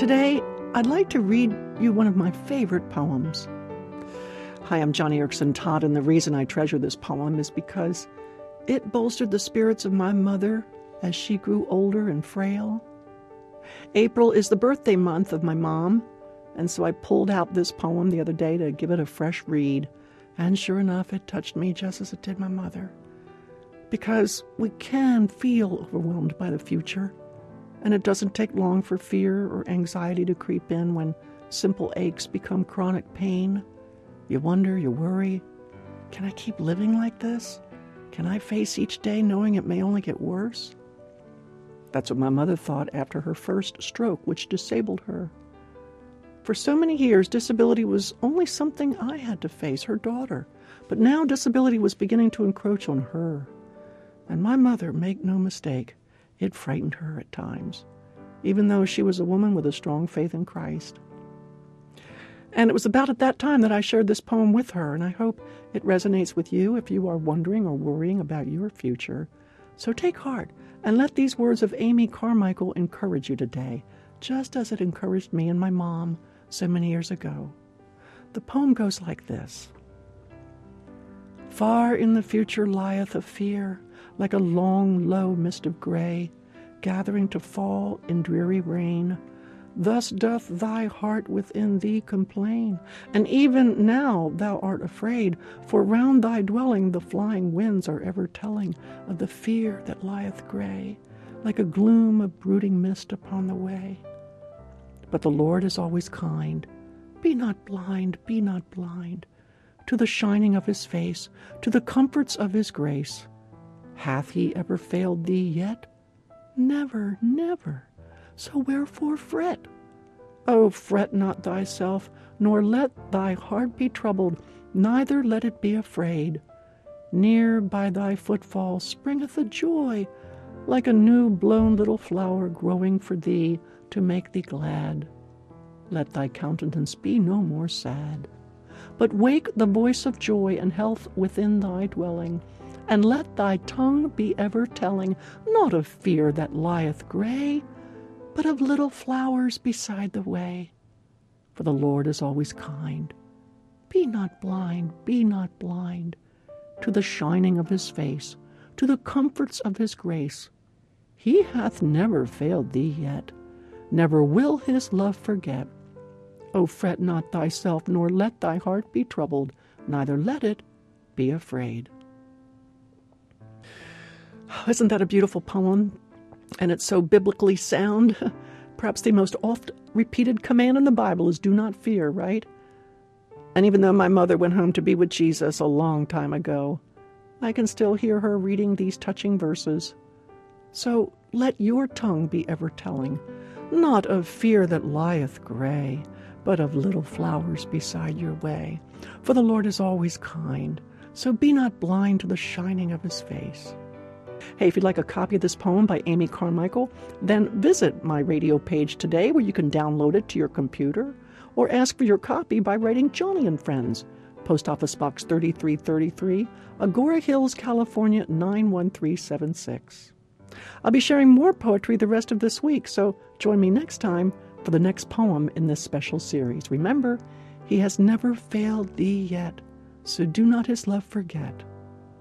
Today, I'd like to read you one of my favorite poems. Hi, I'm Joni Eareckson Tada, and the reason I treasure this poem is because it bolstered the spirits of my mother as she grew older and frail. April is the birthday month of my mom, and so I pulled out this poem the other day to give it a fresh read, and sure enough, it touched me just as it did my mother. Because we can feel overwhelmed by the future and it doesn't take long for fear or anxiety to creep in when simple aches become chronic pain. You wonder, you worry can I keep living like this? Can I face each day knowing it may only get worse? That's what my mother thought after her first stroke, which disabled her. For so many years, disability was only something I had to face, her daughter. But now disability was beginning to encroach on her. And my mother, make no mistake, it frightened her at times, even though she was a woman with a strong faith in Christ. And it was about at that time that I shared this poem with her, and I hope it resonates with you if you are wondering or worrying about your future. So take heart and let these words of Amy Carmichael encourage you today, just as it encouraged me and my mom so many years ago. The poem goes like this Far in the future lieth a fear, like a long, low mist of gray, gathering to fall in dreary rain. Thus doth thy heart within thee complain, and even now thou art afraid, for round thy dwelling the flying winds are ever telling of the fear that lieth gray, like a gloom of brooding mist upon the way. But the Lord is always kind. Be not blind, be not blind to the shining of his face, to the comforts of his grace. Hath he ever failed thee yet? Never, never. So wherefore fret? Oh, fret not thyself, nor let thy heart be troubled, neither let it be afraid. Near by thy footfall springeth a joy, like a new blown little flower growing for thee to make thee glad. Let thy countenance be no more sad, but wake the voice of joy and health within thy dwelling and let thy tongue be ever telling, not of fear that lieth gray, but of little flowers beside the way. For the Lord is always kind. Be not blind, be not blind to the shining of his face, to the comforts of his grace. He hath never failed thee yet, never will his love forget. O fret not thyself, nor let thy heart be troubled, neither let it be afraid. Isn't that a beautiful poem? And it's so biblically sound. Perhaps the most oft repeated command in the Bible is do not fear, right? And even though my mother went home to be with Jesus a long time ago, I can still hear her reading these touching verses. So let your tongue be ever telling, not of fear that lieth gray, but of little flowers beside your way. For the Lord is always kind, so be not blind to the shining of his face. Hey, if you'd like a copy of this poem by Amy Carmichael, then visit my radio page today where you can download it to your computer or ask for your copy by writing Joni and Friends, Post Office Box 3333, Agoura Hills, California 91376. I'll be sharing more poetry the rest of this week, so join me next time for the next poem in this special series. Remember, he has never failed thee yet, so do not his love forget.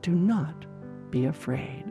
Do not be afraid.